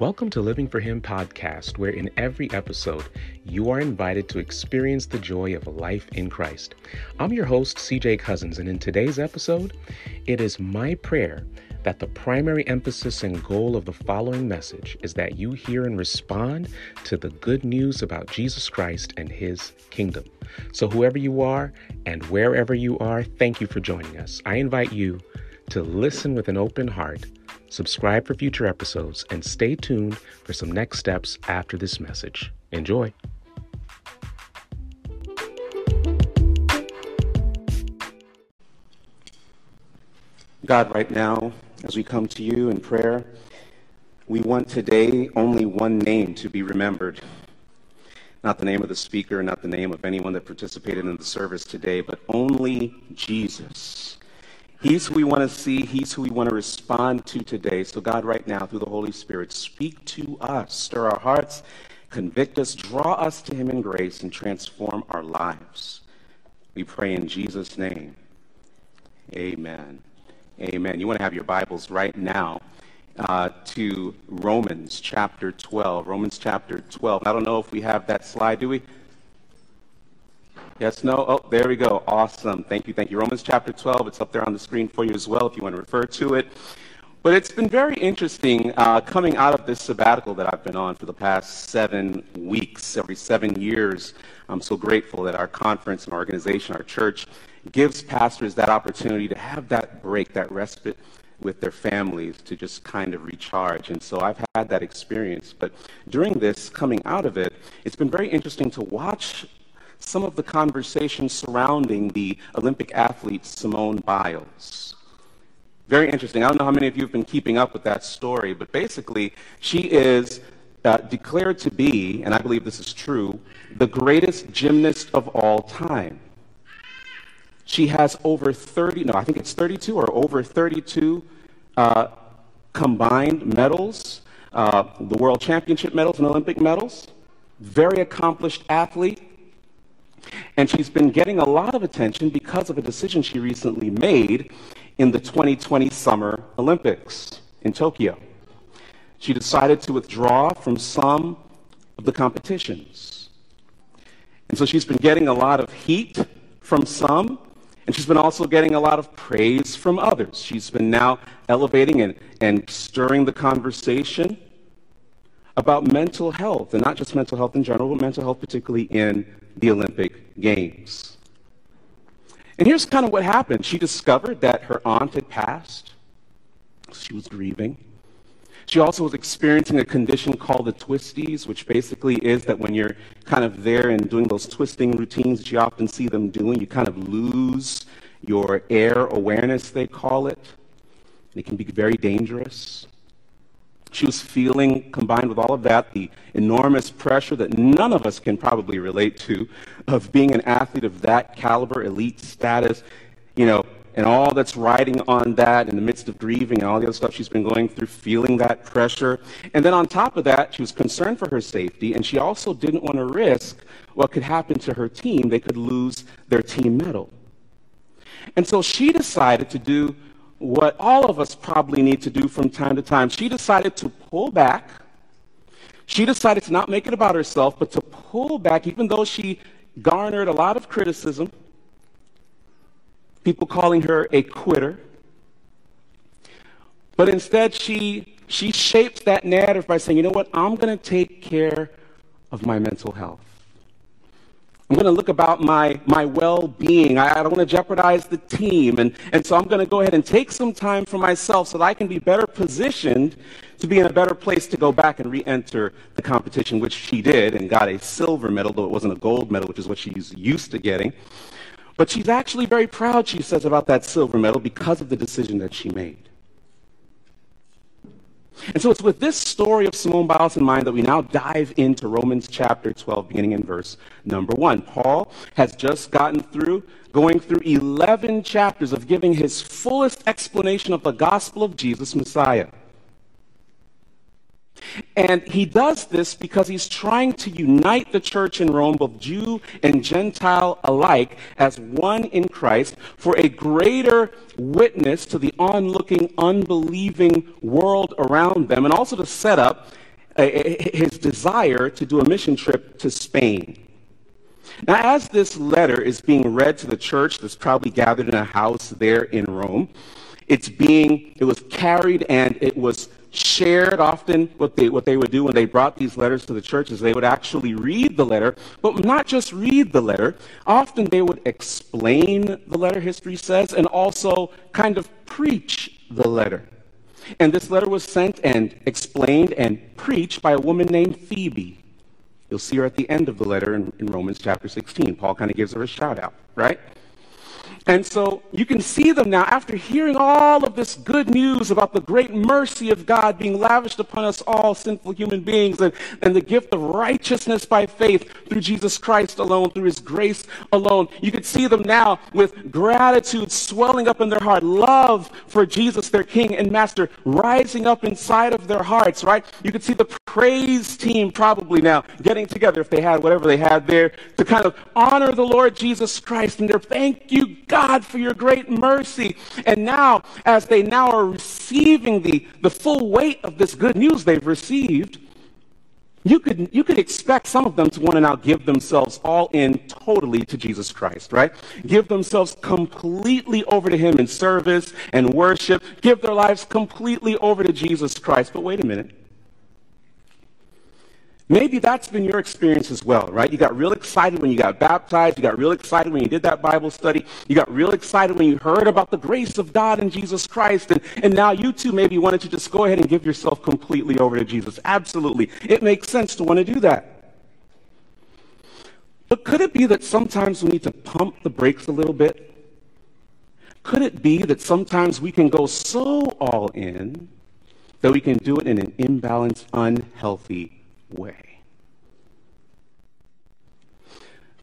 Welcome to Living for Him podcast, where in every episode you are invited to experience the joy of life in Christ. I'm your host, CJ Cousins, and in today's episode, it is my prayer that the primary emphasis and goal of the following message is that you hear and respond to the good news about Jesus Christ and His kingdom. So, whoever you are and wherever you are, thank you for joining us. I invite you to listen with an open heart subscribe for future episodes, and stay tuned for some next steps after this message. Enjoy. God, right now, as we come to you in prayer, we want today only one name to be remembered. Not the name of the speaker, not the name of anyone that participated in the service today, but only Jesus. He's who we want to see. He's who we want to respond to today. So, God, right now, through the Holy Spirit, speak to us, stir our hearts, convict us, draw us to Him in grace, and transform our lives. We pray in Jesus' name. Amen. Amen. You want to have your Bibles right now uh, to Romans chapter 12. Romans chapter 12. I don't know if we have that slide, do we? Yes, no? Oh, there we go. Awesome. Thank you, thank you. Romans chapter 12, it's up there on the screen for you as well if you want to refer to it. But it's been very interesting uh, coming out of this sabbatical that I've been on for the past seven weeks, every seven years. I'm so grateful that our conference and organization, our church, gives pastors that opportunity to have that break, that respite with their families to just kind of recharge. And so I've had that experience. But during this, coming out of it, it's been very interesting to watch some of the conversation surrounding the Olympic athlete Simone Biles. Very interesting. I don't know how many of you have been keeping up with that story, but basically, she is uh, declared to be, and I believe this is true, the greatest gymnast of all time. She has over 30, no, I think it's 32 or over 32 uh, combined medals, uh, the world championship medals and Olympic medals. Very accomplished athlete. And she's been getting a lot of attention because of a decision she recently made in the 2020 Summer Olympics in Tokyo. She decided to withdraw from some of the competitions. And so she's been getting a lot of heat from some, and she's been also getting a lot of praise from others. She's been now elevating and, and stirring the conversation about mental health, and not just mental health in general, but mental health particularly in the Olympic Games. And here's kind of what happened. She discovered that her aunt had passed. She was grieving. She also was experiencing a condition called the twisties, which basically is that when you're kind of there and doing those twisting routines that you often see them doing, you kind of lose your air awareness, they call it. And It can be very dangerous. She was feeling, combined with all of that, the enormous pressure that none of us can probably relate to of being an athlete of that caliber, elite status, you know, and all that's riding on that in the midst of grieving and all the other stuff she's been going through, feeling that pressure. And then on top of that, she was concerned for her safety, and she also didn't want to risk what could happen to her team. They could lose their team medal. And so she decided to do what all of us probably need to do from time to time. She decided to pull back. She decided to not make it about herself, but to pull back, even though she garnered a lot of criticism, people calling her a quitter. But instead, she, she shaped that narrative by saying, you know what, I'm going to take care of my mental health. I'm going to look about my, my well-being. I, I don't want to jeopardize the team. And, and so I'm going to go ahead and take some time for myself so that I can be better positioned to be in a better place to go back and re-enter the competition, which she did and got a silver medal, though it wasn't a gold medal, which is what she's used to getting. But she's actually very proud, she says, about that silver medal because of the decision that she made. And so it's with this story of Simone Biles in mind that we now dive into Romans chapter 12, beginning in verse number 1. Paul has just gotten through going through 11 chapters of giving his fullest explanation of the gospel of Jesus Messiah. And he does this because he's trying to unite the church in Rome, both Jew and Gentile alike, as one in Christ for a greater witness to the onlooking, unbelieving world around them, and also to set up his desire to do a mission trip to Spain. Now, as this letter is being read to the church that's probably gathered in a house there in Rome, it's being, it was carried and it was shared often what they, what they would do when they brought these letters to the churches they would actually read the letter but not just read the letter. Often they would explain the letter history says and also kind of preach the letter. And this letter was sent and explained and preached by a woman named phoebe. You'll see her at the end of the letter in, in romans chapter 16 paul kind of gives her a shout out right and so you can see them now after hearing all of this good news about the great mercy of God being lavished upon us all sinful human beings and, and the gift of righteousness by faith through Jesus Christ alone, through his grace alone. You can see them now with gratitude swelling up in their heart, love for Jesus, their King and Master, rising up inside of their hearts, right? You can see the praise team probably now getting together if they had whatever they had there to kind of honor the Lord Jesus Christ and their thank you, God God, for your great mercy. And now, as they now are receiving the, the full weight of this good news they've received, you could, you could expect some of them to want to now give themselves all in totally to Jesus Christ, right? Give themselves completely over to Him in service and worship. Give their lives completely over to Jesus Christ. But wait a minute. Maybe that's been your experience as well, right? You got real excited when you got baptized. You got real excited when you did that Bible study. You got real excited when you heard about the grace of God in Jesus Christ. And, and now you too maybe wanted to just go ahead and give yourself completely over to Jesus. Absolutely. It makes sense to want to do that. But could it be that sometimes we need to pump the brakes a little bit? Could it be that sometimes we can go so all in that we can do it in an imbalanced, unhealthy way.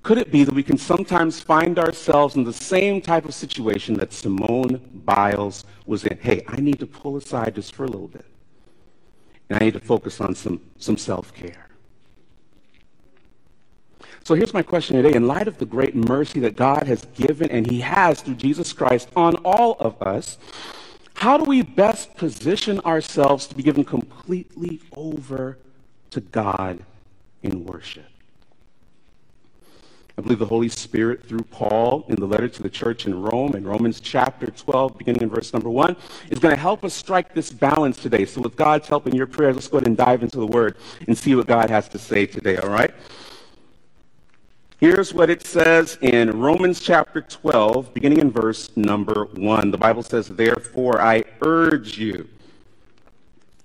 Could it be that we can sometimes find ourselves in the same type of situation that Simone Biles was in? Hey, I need to pull aside just for a little bit. And I need to focus on some, some self care. So here's my question today. In light of the great mercy that God has given and He has through Jesus Christ on all of us, how do we best position ourselves to be given completely over to God in worship. I believe the Holy Spirit, through Paul in the letter to the church in Rome, in Romans chapter 12, beginning in verse number 1, is going to help us strike this balance today. So, with God's help in your prayers, let's go ahead and dive into the Word and see what God has to say today, all right? Here's what it says in Romans chapter 12, beginning in verse number 1. The Bible says, Therefore, I urge you,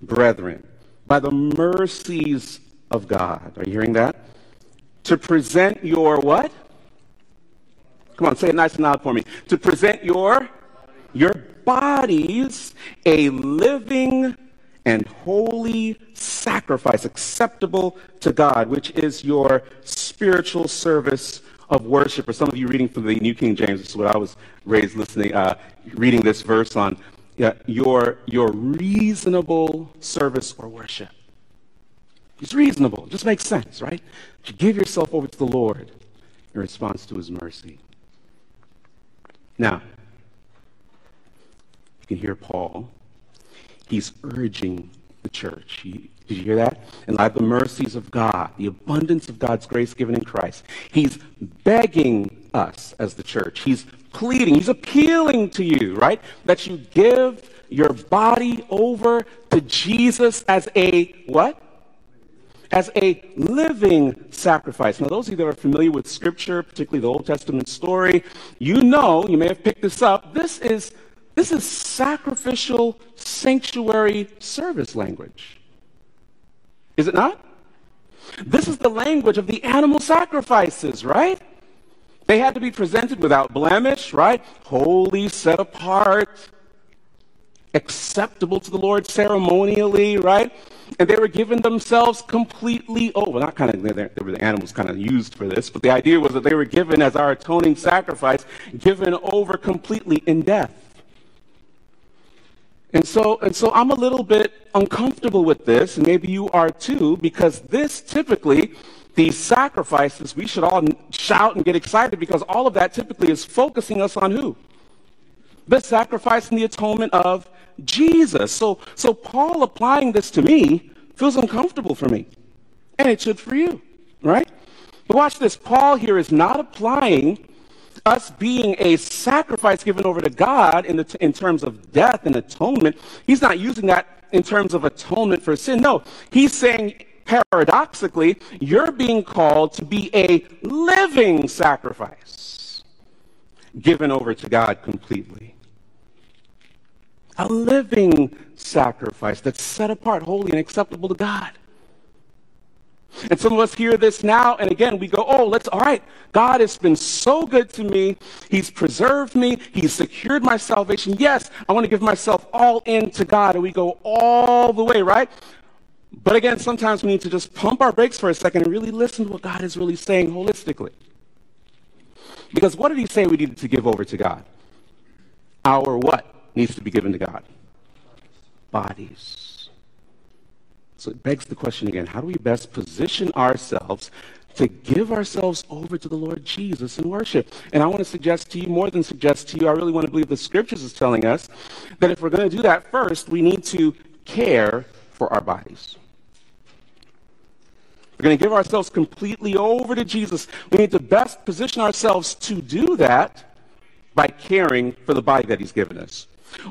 brethren, by the mercies of God. Are you hearing that? To present your what? Come on, say it nice and loud for me. To present your your bodies a living and holy sacrifice acceptable to God, which is your spiritual service of worship. For some of you reading from the New King James, this is what I was raised listening, uh, reading this verse on yeah, your, your reasonable service or worship. It's reasonable. It just makes sense, right? To give yourself over to the Lord in response to his mercy. Now, you can hear Paul. He's urging the church. He, did you hear that? In light of the mercies of God, the abundance of God's grace given in Christ, he's begging us as the church. He's pleading, he's appealing to you, right? That you give your body over to Jesus as a what? As a living sacrifice. Now, those of you that are familiar with Scripture, particularly the Old Testament story, you know, you may have picked this up. This is this is sacrificial sanctuary service language. Is it not? This is the language of the animal sacrifices, right? They had to be presented without blemish, right? Holy, set apart, acceptable to the Lord ceremonially, right? And they were given themselves completely over. Well, not kind of, they were the animals kind of used for this, but the idea was that they were given as our atoning sacrifice, given over completely in death. And so, and so I'm a little bit uncomfortable with this, and maybe you are too, because this typically these sacrifices, we should all shout and get excited because all of that typically is focusing us on who? The sacrifice and the atonement of Jesus. So, so Paul applying this to me feels uncomfortable for me. And it should for you, right? But watch this. Paul here is not applying us being a sacrifice given over to God in, the, in terms of death and atonement. He's not using that in terms of atonement for sin. No, he's saying paradoxically, you're being called to be a living sacrifice given over to God completely. A living sacrifice that's set apart, holy, and acceptable to God. And some of us hear this now, and again, we go, oh, let's, all right, God has been so good to me. He's preserved me. He's secured my salvation. Yes, I want to give myself all in to God. And we go all the way, right? But again, sometimes we need to just pump our brakes for a second and really listen to what God is really saying holistically. Because what did he say we needed to give over to God? Our what needs to be given to God? Bodies. So it begs the question again how do we best position ourselves to give ourselves over to the Lord Jesus in worship? And I want to suggest to you, more than suggest to you, I really want to believe the scriptures is telling us that if we're going to do that first, we need to care for our bodies. We're going to give ourselves completely over to Jesus. We need to best position ourselves to do that by caring for the body that He's given us.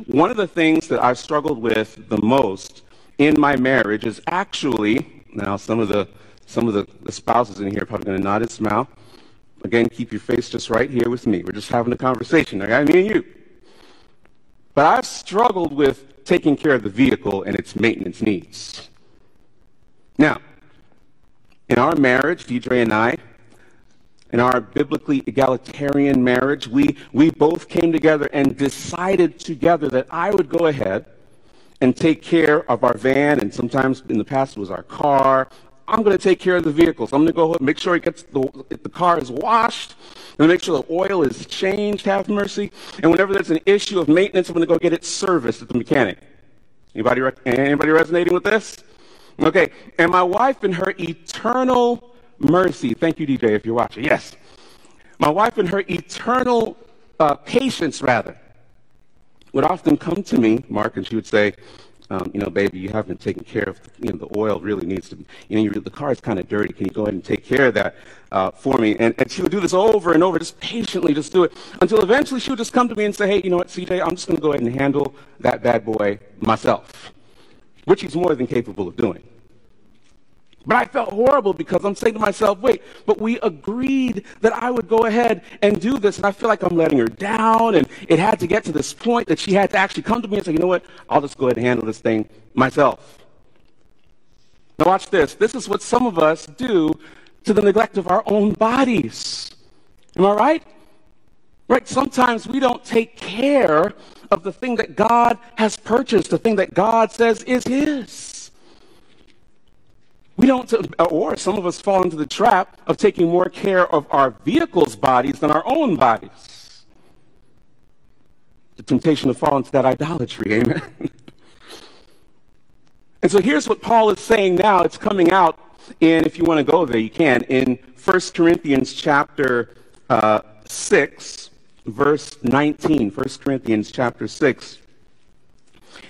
One of the things that I've struggled with the most in my marriage is actually, now some of the, some of the, the spouses in here are probably going to nod and smile. Again, keep your face just right here with me. We're just having a conversation, okay? Me and you. But I've struggled with taking care of the vehicle and its maintenance needs. Now, in our marriage, Deidre and I, in our biblically egalitarian marriage, we, we both came together and decided together that I would go ahead and take care of our van, and sometimes in the past it was our car. I'm going to take care of the vehicles. I'm going to go make sure it gets the, the car is washed, and make sure the oil is changed. Have mercy. And whenever there's an issue of maintenance, I'm going to go get it serviced at the mechanic. Anybody anybody resonating with this? Okay, and my wife in her eternal mercy, thank you, DJ, if you're watching. Yes. My wife in her eternal uh, patience, rather, would often come to me, Mark, and she would say, um, you know, baby, you haven't taken care of, you know, the oil really needs to be, you know, the car is kind of dirty. Can you go ahead and take care of that uh, for me? And, and she would do this over and over, just patiently, just do it, until eventually she would just come to me and say, hey, you know what, CJ, I'm just going to go ahead and handle that bad boy myself, which he's more than capable of doing. But I felt horrible because I'm saying to myself, wait, but we agreed that I would go ahead and do this. And I feel like I'm letting her down. And it had to get to this point that she had to actually come to me and say, you know what? I'll just go ahead and handle this thing myself. Now, watch this. This is what some of us do to the neglect of our own bodies. Am I right? Right? Sometimes we don't take care of the thing that God has purchased, the thing that God says is His. We don't, or some of us fall into the trap of taking more care of our vehicle's bodies than our own bodies. The temptation to fall into that idolatry, amen? and so here's what Paul is saying now. It's coming out in, if you want to go there, you can, in 1 Corinthians chapter uh, 6, verse 19. 1 Corinthians chapter 6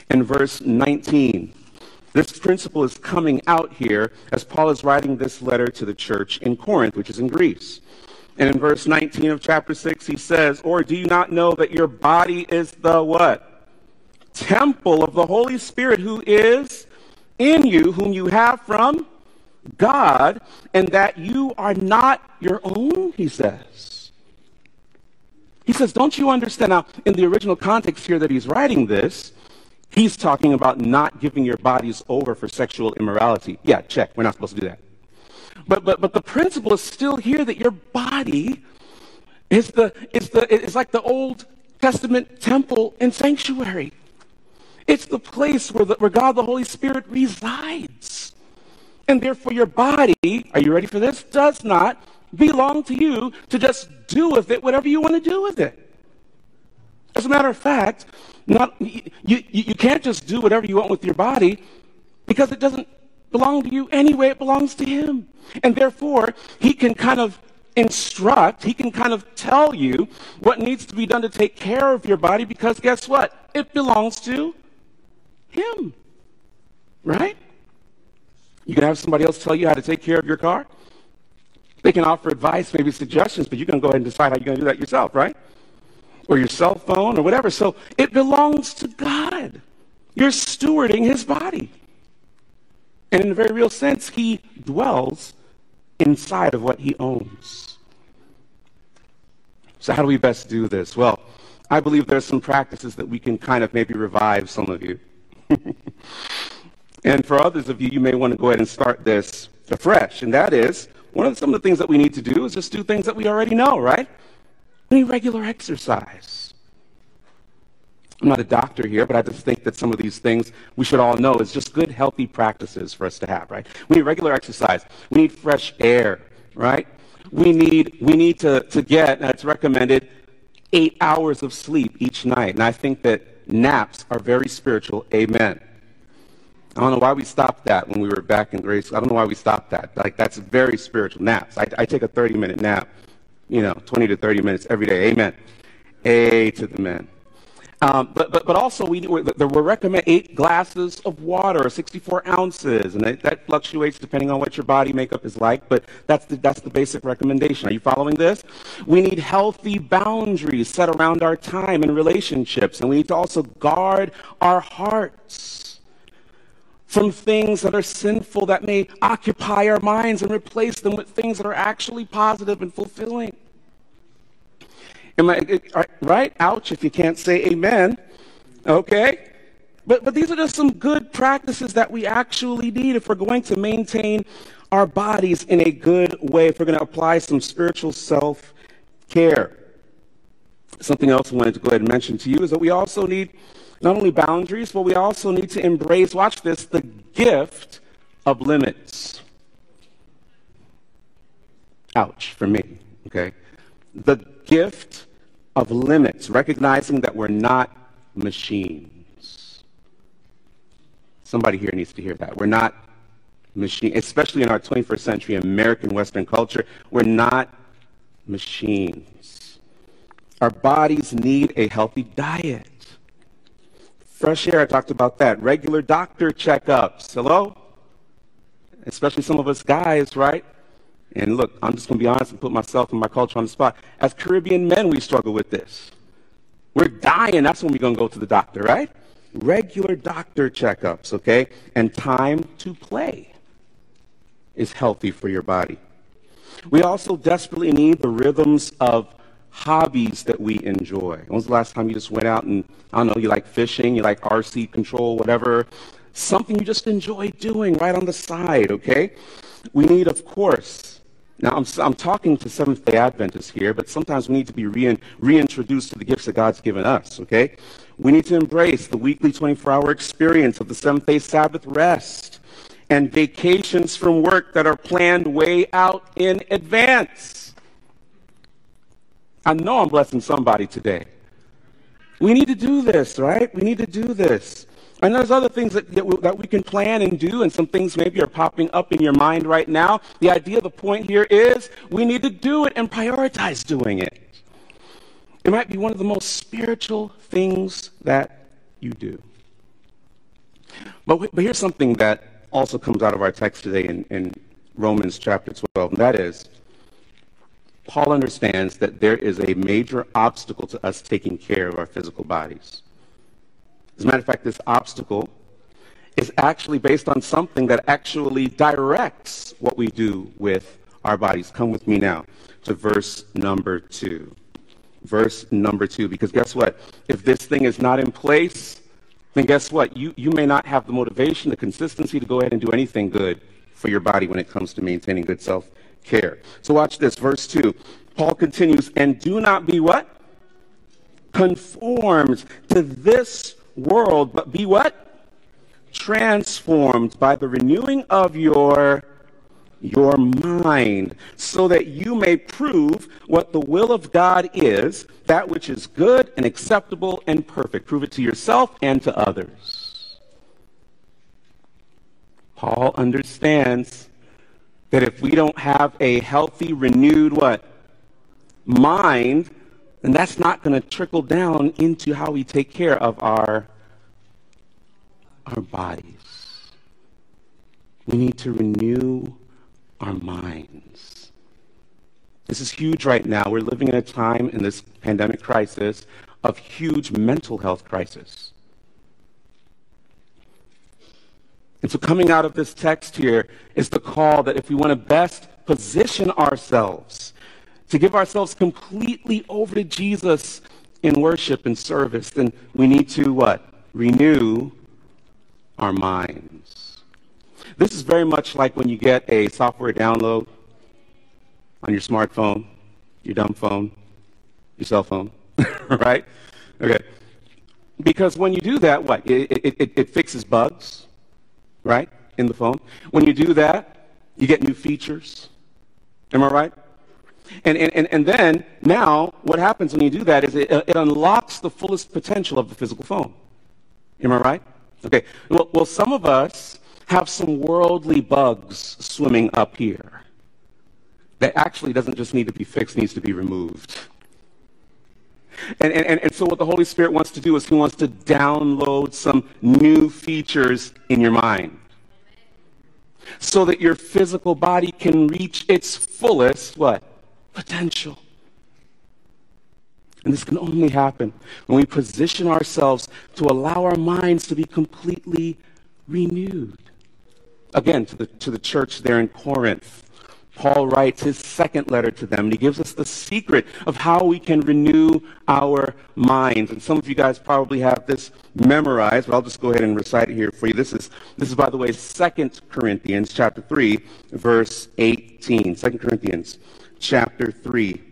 and verse 19. This principle is coming out here as Paul is writing this letter to the church in Corinth, which is in Greece. And in verse 19 of chapter 6, he says, Or do you not know that your body is the what? Temple of the Holy Spirit who is in you, whom you have from God, and that you are not your own, he says. He says, Don't you understand? Now, in the original context here that he's writing this, He's talking about not giving your bodies over for sexual immorality. Yeah, check. We're not supposed to do that. But, but, but the principle is still here that your body is, the, is, the, is like the Old Testament temple and sanctuary. It's the place where, the, where God the Holy Spirit resides. And therefore, your body, are you ready for this? Does not belong to you to just do with it whatever you want to do with it. As a matter of fact, not, you, you, you can't just do whatever you want with your body because it doesn't belong to you anyway, it belongs to Him. And therefore, He can kind of instruct, He can kind of tell you what needs to be done to take care of your body because guess what? It belongs to Him. Right? You can have somebody else tell you how to take care of your car. They can offer advice, maybe suggestions, but you can go ahead and decide how you're going to do that yourself, right? Or your cell phone or whatever. So it belongs to God. You're stewarding his body. And in a very real sense, he dwells inside of what he owns. So, how do we best do this? Well, I believe there's some practices that we can kind of maybe revive some of you. and for others of you, you may want to go ahead and start this afresh. And that is, one of the, some of the things that we need to do is just do things that we already know, right? We need regular exercise. I'm not a doctor here, but I just think that some of these things we should all know is just good, healthy practices for us to have, right? We need regular exercise. We need fresh air, right? We need, we need to, to get, it's recommended, eight hours of sleep each night. And I think that naps are very spiritual. Amen. I don't know why we stopped that when we were back in grade school. I don't know why we stopped that. Like, that's very spiritual. Naps. I, I take a 30 minute nap, you know, 20 to 30 minutes every day. Amen. A to the men. Um, but, but, but also, we, we, we recommend eight glasses of water, 64 ounces, and that, that, fluctuates depending on what your body makeup is like, but that's the, that's the basic recommendation. Are you following this? We need healthy boundaries set around our time and relationships, and we need to also guard our hearts from things that are sinful that may occupy our minds and replace them with things that are actually positive and fulfilling. Am I, right? Ouch if you can't say amen. Okay? But, but these are just some good practices that we actually need if we're going to maintain our bodies in a good way, if we're going to apply some spiritual self care. Something else I wanted to go ahead and mention to you is that we also need not only boundaries, but we also need to embrace, watch this, the gift of limits. Ouch for me, okay? The gift of limits, recognizing that we're not machines. Somebody here needs to hear that. We're not machines, especially in our 21st century American Western culture. We're not machines. Our bodies need a healthy diet. Fresh air, I talked about that. Regular doctor checkups. Hello? Especially some of us guys, right? And look, I'm just going to be honest and put myself and my culture on the spot. As Caribbean men, we struggle with this. We're dying. That's when we're going to go to the doctor, right? Regular doctor checkups, okay? And time to play is healthy for your body. We also desperately need the rhythms of hobbies that we enjoy. When was the last time you just went out and, I don't know, you like fishing, you like RC control, whatever? Something you just enjoy doing right on the side, okay? We need, of course, now, I'm, I'm talking to Seventh day Adventists here, but sometimes we need to be rein, reintroduced to the gifts that God's given us, okay? We need to embrace the weekly 24 hour experience of the seventh day Sabbath rest and vacations from work that are planned way out in advance. I know I'm blessing somebody today. We need to do this, right? We need to do this. And there's other things that, that we can plan and do, and some things maybe are popping up in your mind right now. The idea, the point here is we need to do it and prioritize doing it. It might be one of the most spiritual things that you do. But, but here's something that also comes out of our text today in, in Romans chapter 12, and that is Paul understands that there is a major obstacle to us taking care of our physical bodies. As a matter of fact, this obstacle is actually based on something that actually directs what we do with our bodies. Come with me now to verse number two. Verse number two, because guess what? If this thing is not in place, then guess what? You, you may not have the motivation, the consistency to go ahead and do anything good for your body when it comes to maintaining good self care. So watch this, verse 2. Paul continues, and do not be what? Conformed to this world, but be what? Transformed by the renewing of your your mind, so that you may prove what the will of God is, that which is good and acceptable and perfect. Prove it to yourself and to others. Paul understands that if we don't have a healthy, renewed what? Mind, then that's not going to trickle down into how we take care of our, our bodies. We need to renew our minds. This is huge right now. We're living in a time in this pandemic crisis of huge mental health crisis. And so, coming out of this text here is the call that if we want to best position ourselves to give ourselves completely over to Jesus in worship and service, then we need to what? Renew our minds. This is very much like when you get a software download on your smartphone, your dumb phone, your cell phone, right? Okay. Because when you do that, what? It, it, it, it fixes bugs, right, in the phone. When you do that, you get new features. Am I right? And, and, and then, now, what happens when you do that is it, it unlocks the fullest potential of the physical phone. Am I right? Okay. Well, well, some of us have some worldly bugs swimming up here that actually doesn't just need to be fixed, needs to be removed. And, and, and so, what the Holy Spirit wants to do is He wants to download some new features in your mind so that your physical body can reach its fullest what? Potential. And this can only happen when we position ourselves to allow our minds to be completely renewed. Again, to the, to the church there in Corinth, Paul writes his second letter to them, and he gives us the secret of how we can renew our minds. And some of you guys probably have this memorized, but I'll just go ahead and recite it here for you. This is, this is by the way, 2 Corinthians chapter 3, verse 18. 2 Corinthians chapter 3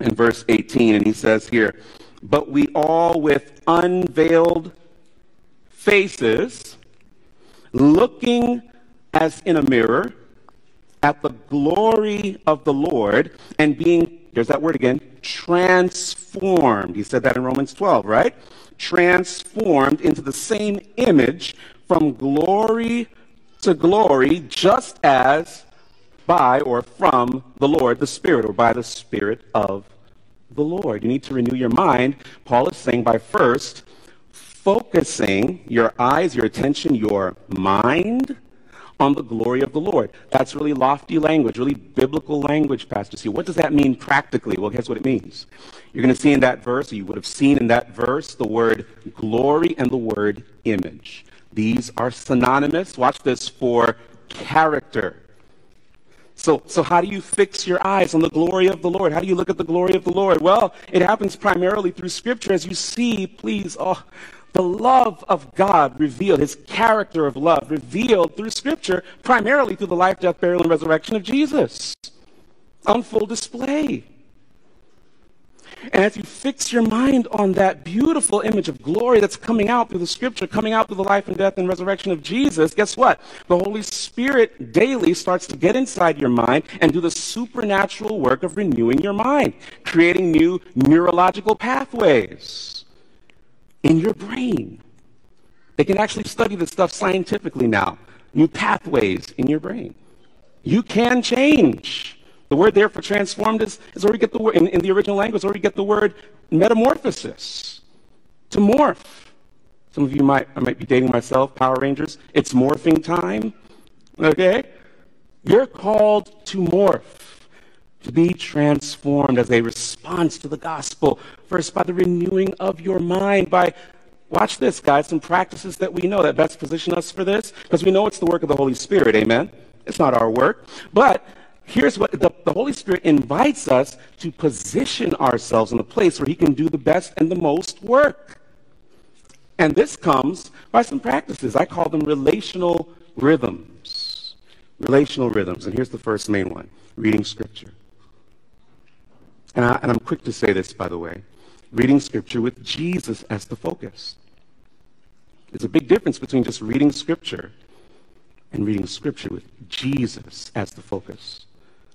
and verse 18. And he says here, But we all with unveiled faces, looking as in a mirror, at the glory of the Lord and being, there's that word again, transformed. He said that in Romans 12, right? Transformed into the same image from glory to glory, just as by or from the Lord, the Spirit, or by the Spirit of the Lord. You need to renew your mind. Paul is saying by first focusing your eyes, your attention, your mind on the glory of the Lord. That's really lofty language, really biblical language, Pastor C. What does that mean practically? Well, guess what it means? You're going to see in that verse, or you would have seen in that verse, the word glory and the word image. These are synonymous, watch this, for character. So, so how do you fix your eyes on the glory of the Lord? How do you look at the glory of the Lord? Well, it happens primarily through Scripture. As you see, please, oh, the love of God revealed, his character of love revealed through Scripture, primarily through the life, death, burial, and resurrection of Jesus on full display. And as you fix your mind on that beautiful image of glory that's coming out through the scripture, coming out through the life and death and resurrection of Jesus, guess what? The Holy Spirit daily starts to get inside your mind and do the supernatural work of renewing your mind, creating new neurological pathways in your brain. They can actually study this stuff scientifically now. New pathways in your brain. You can change. The word there for transformed is, is where we get the word, in, in the original language, where we get the word metamorphosis. To morph. Some of you might, I might be dating myself, Power Rangers. It's morphing time. Okay? You're called to morph to be transformed as a response to the gospel. First, by the renewing of your mind, by Watch this, guys, some practices that we know that best position us for this, because we know it's the work of the Holy Spirit, amen? It's not our work. But here's what the, the, Holy Spirit invites us to position ourselves in a place where He can do the best and the most work. And this comes by some practices. I call them relational rhythms. Relational rhythms. And here's the first main one reading Scripture. And, I, and I'm quick to say this, by the way reading Scripture with Jesus as the focus. There's a big difference between just reading Scripture and reading Scripture with Jesus as the focus.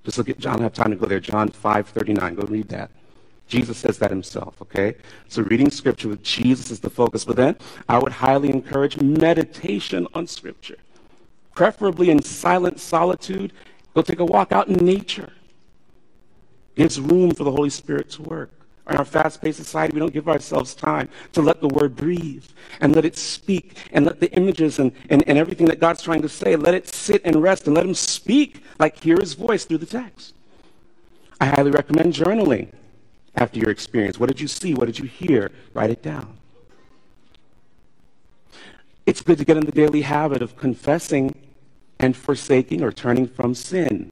Just look at John. I don't have time to go there. John 5:39. Go read that. Jesus says that himself, okay? So reading Scripture with Jesus as the focus. But then I would highly encourage meditation on Scripture, preferably in silent solitude. Go take a walk out in nature gives room for the Holy Spirit to work. In our fast paced society, we don't give ourselves time to let the word breathe and let it speak and let the images and, and, and everything that God's trying to say, let it sit and rest and let Him speak, like hear His voice through the text. I highly recommend journaling after your experience. What did you see? What did you hear? Write it down. It's good to get in the daily habit of confessing and forsaking or turning from sin.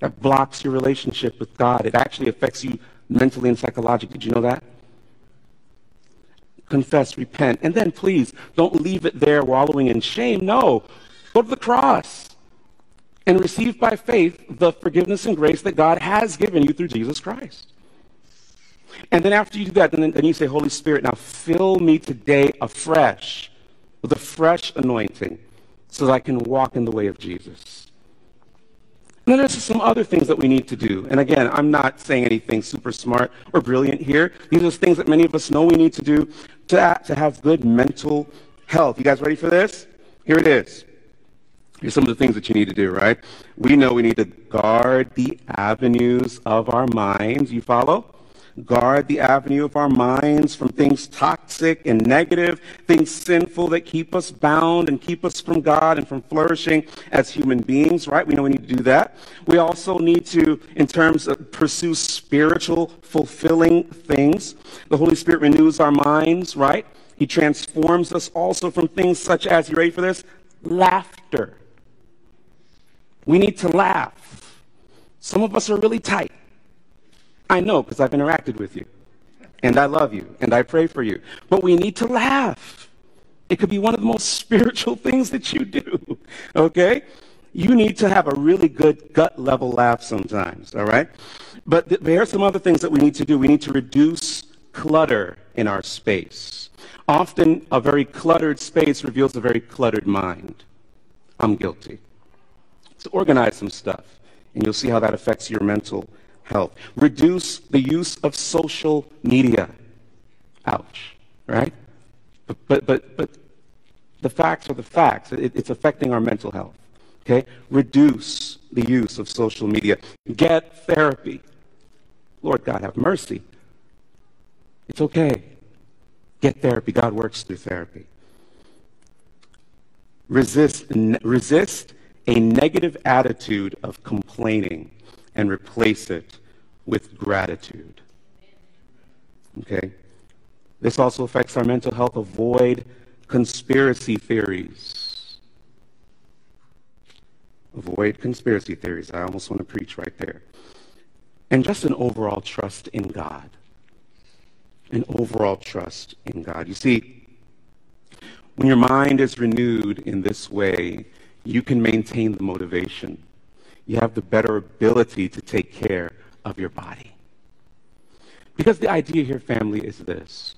That blocks your relationship with God. It actually affects you mentally and psychologically. Did you know that? Confess, repent, and then please don't leave it there wallowing in shame. No, go to the cross and receive by faith the forgiveness and grace that God has given you through Jesus Christ. And then after you do that, then, then you say, Holy Spirit, now fill me today afresh with a fresh anointing so that I can walk in the way of Jesus. And then there's some other things that we need to do. And again, I'm not saying anything super smart or brilliant here. These are things that many of us know we need to do to, to have good mental health. You guys ready for this? Here it is. Here's some of the things that you need to do, right? We know we need to guard the avenues of our minds. You follow? Guard the avenue of our minds from things toxic and negative, things sinful that keep us bound and keep us from God and from flourishing as human beings, right? We know we need to do that. We also need to, in terms of pursue spiritual, fulfilling things. The Holy Spirit renews our minds, right? He transforms us also from things such as, you ready for this? Laughter. We need to laugh. Some of us are really tight. I know because I've interacted with you. And I love you. And I pray for you. But we need to laugh. It could be one of the most spiritual things that you do. Okay? You need to have a really good gut level laugh sometimes. All right? But th- there are some other things that we need to do. We need to reduce clutter in our space. Often, a very cluttered space reveals a very cluttered mind. I'm guilty. So organize some stuff, and you'll see how that affects your mental health. Reduce the use of social media. Ouch, right? But, but, but, but the facts are the facts. It, it's affecting our mental health. Okay? Reduce the use of social media. Get therapy. Lord God, have mercy. It's okay. Get therapy. God works through therapy. Resist, resist a negative attitude of complaining and replace it with gratitude. Okay? This also affects our mental health. Avoid conspiracy theories. Avoid conspiracy theories. I almost want to preach right there. And just an overall trust in God. An overall trust in God. You see, when your mind is renewed in this way, you can maintain the motivation. You have the better ability to take care of your body. Because the idea here, family, is this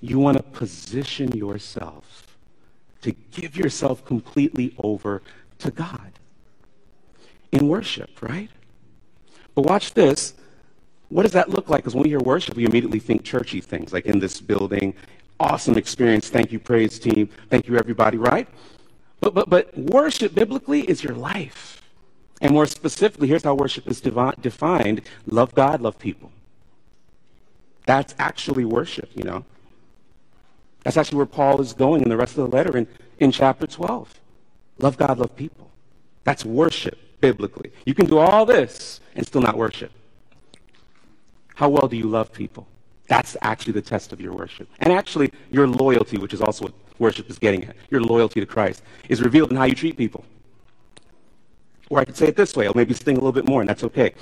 you want to position yourself to give yourself completely over to God in worship, right? But watch this. What does that look like? Because when we hear worship, we immediately think churchy things, like in this building. Awesome experience. Thank you, praise team. Thank you, everybody, right? But, but, but worship biblically is your life. And more specifically, here's how worship is defined love God, love people. That's actually worship, you know. That's actually where Paul is going in the rest of the letter in, in chapter 12. Love God, love people. That's worship biblically. You can do all this and still not worship. How well do you love people? That's actually the test of your worship. And actually, your loyalty, which is also what worship is getting at, your loyalty to Christ, is revealed in how you treat people. Or I could say it this way, I'll maybe sting a little bit more, and that's okay.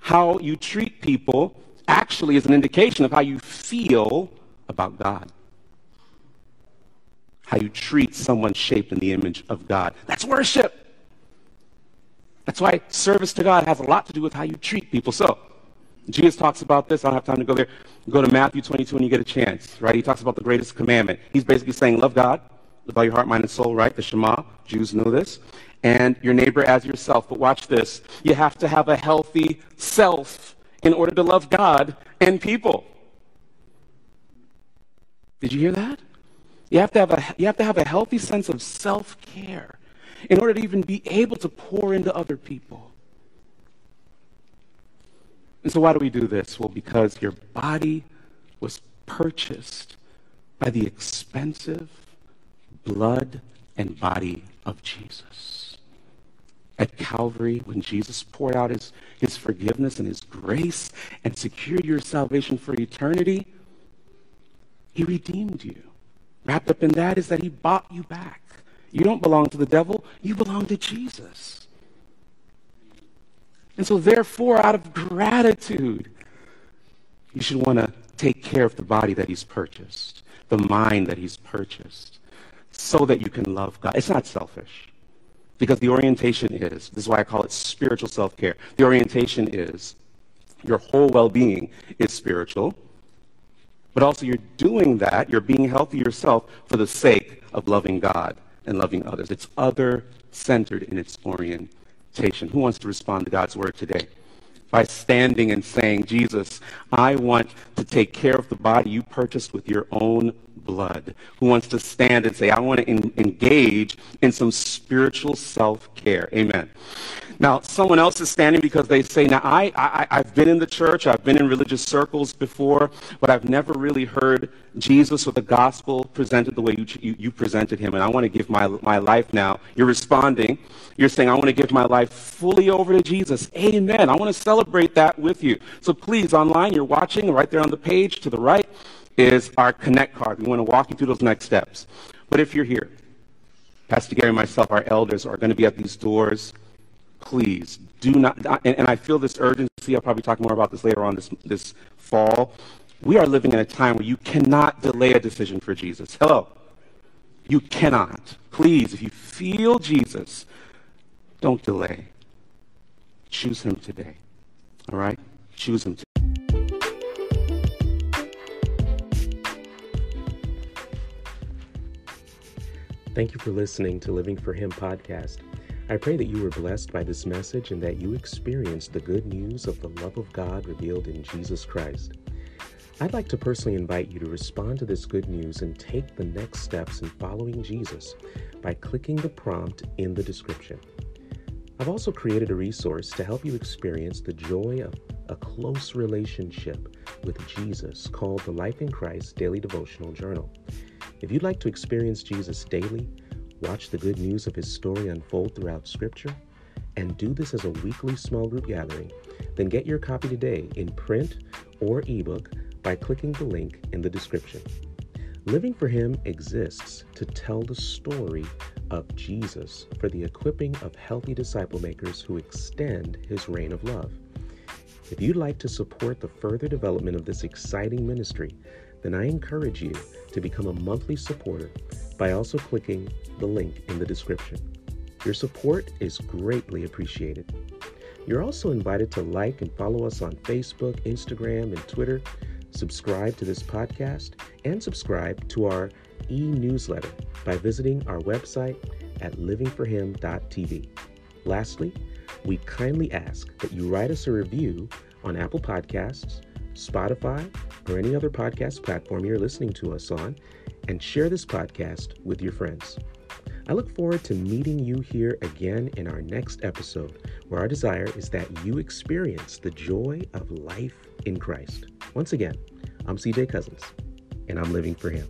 How you treat people actually is an indication of how you feel about God. How you treat someone shaped in the image of God. That's worship. That's why service to God has a lot to do with how you treat people. So, Jesus talks about this. I don't have time to go there. Go to Matthew 22 and you get a chance, right? He talks about the greatest commandment. He's basically saying, love God with all your heart, mind, and soul, right? The Shema. Jews know this and your neighbor as yourself. But watch this you have to have a healthy self in order to love God and people. Did you hear that? You have to have a, you have, to have a healthy sense of self care in order to even be able to pour into other people. And so, why do we do this? Well, because your body was purchased by the expensive blood and body of Jesus. At Calvary, when Jesus poured out his, his forgiveness and his grace and secured your salvation for eternity, he redeemed you. Wrapped up in that is that he bought you back. You don't belong to the devil, you belong to Jesus. And so, therefore, out of gratitude, you should want to take care of the body that he's purchased, the mind that he's purchased, so that you can love God. It's not selfish. Because the orientation is, this is why I call it spiritual self care. The orientation is your whole well being is spiritual, but also you're doing that, you're being healthy yourself for the sake of loving God and loving others. It's other centered in its orientation. Who wants to respond to God's word today? By standing and saying, Jesus, I want to take care of the body you purchased with your own blood. Who wants to stand and say, I want to engage in some spiritual self care? Amen. Now, someone else is standing because they say, Now, I, I, I've been in the church, I've been in religious circles before, but I've never really heard Jesus or the gospel presented the way you, you, you presented him, and I want to give my, my life now. You're responding. You're saying, I want to give my life fully over to Jesus. Amen. I want to celebrate that with you. So please, online, you're watching, right there on the page to the right is our Connect card. We want to walk you through those next steps. But if you're here, Pastor Gary and myself, our elders, are going to be at these doors please do not, and, I feel this urgency. I'll probably talk more about this later on this, this fall. We are living in a time where you cannot delay a decision for Jesus. Hello. You cannot. Please, if you feel Jesus, don't delay. Choose him today. All right? Choose him today. Thank you for listening to Living for Him podcast. I pray that you were blessed by this message and that you experienced the good news of the love of God revealed in Jesus Christ. I'd like to personally invite you to respond to this good news and take the next steps in following Jesus by clicking the prompt in the description. I've also created a resource to help you experience the joy of a close relationship with Jesus called the Life in Christ Daily Devotional Journal. If you'd like to experience Jesus daily, watch the good news of his story unfold throughout Scripture, and do this as a weekly small group gathering, then get your copy today in print or ebook by clicking the link in the description. Living for Him exists to tell the story of Jesus for the equipping of healthy disciple makers who extend His reign of love. If you'd like to support the further development of this exciting ministry, then I encourage you to become a monthly supporter by also clicking the link in the description. Your support is greatly appreciated. You're also invited to like and follow us on Facebook, Instagram, and Twitter. Subscribe to this podcast and subscribe to our e newsletter by visiting our website at livingforhim.tv. Lastly, we kindly ask that you write us a review on Apple Podcasts, Spotify, or any other podcast platform you're listening to us on, and share this podcast with your friends. I look forward to meeting you here again in our next episode, where our desire is that you experience the joy of life in Christ. Once again, I'm CJ Cousins, and I'm living for Him.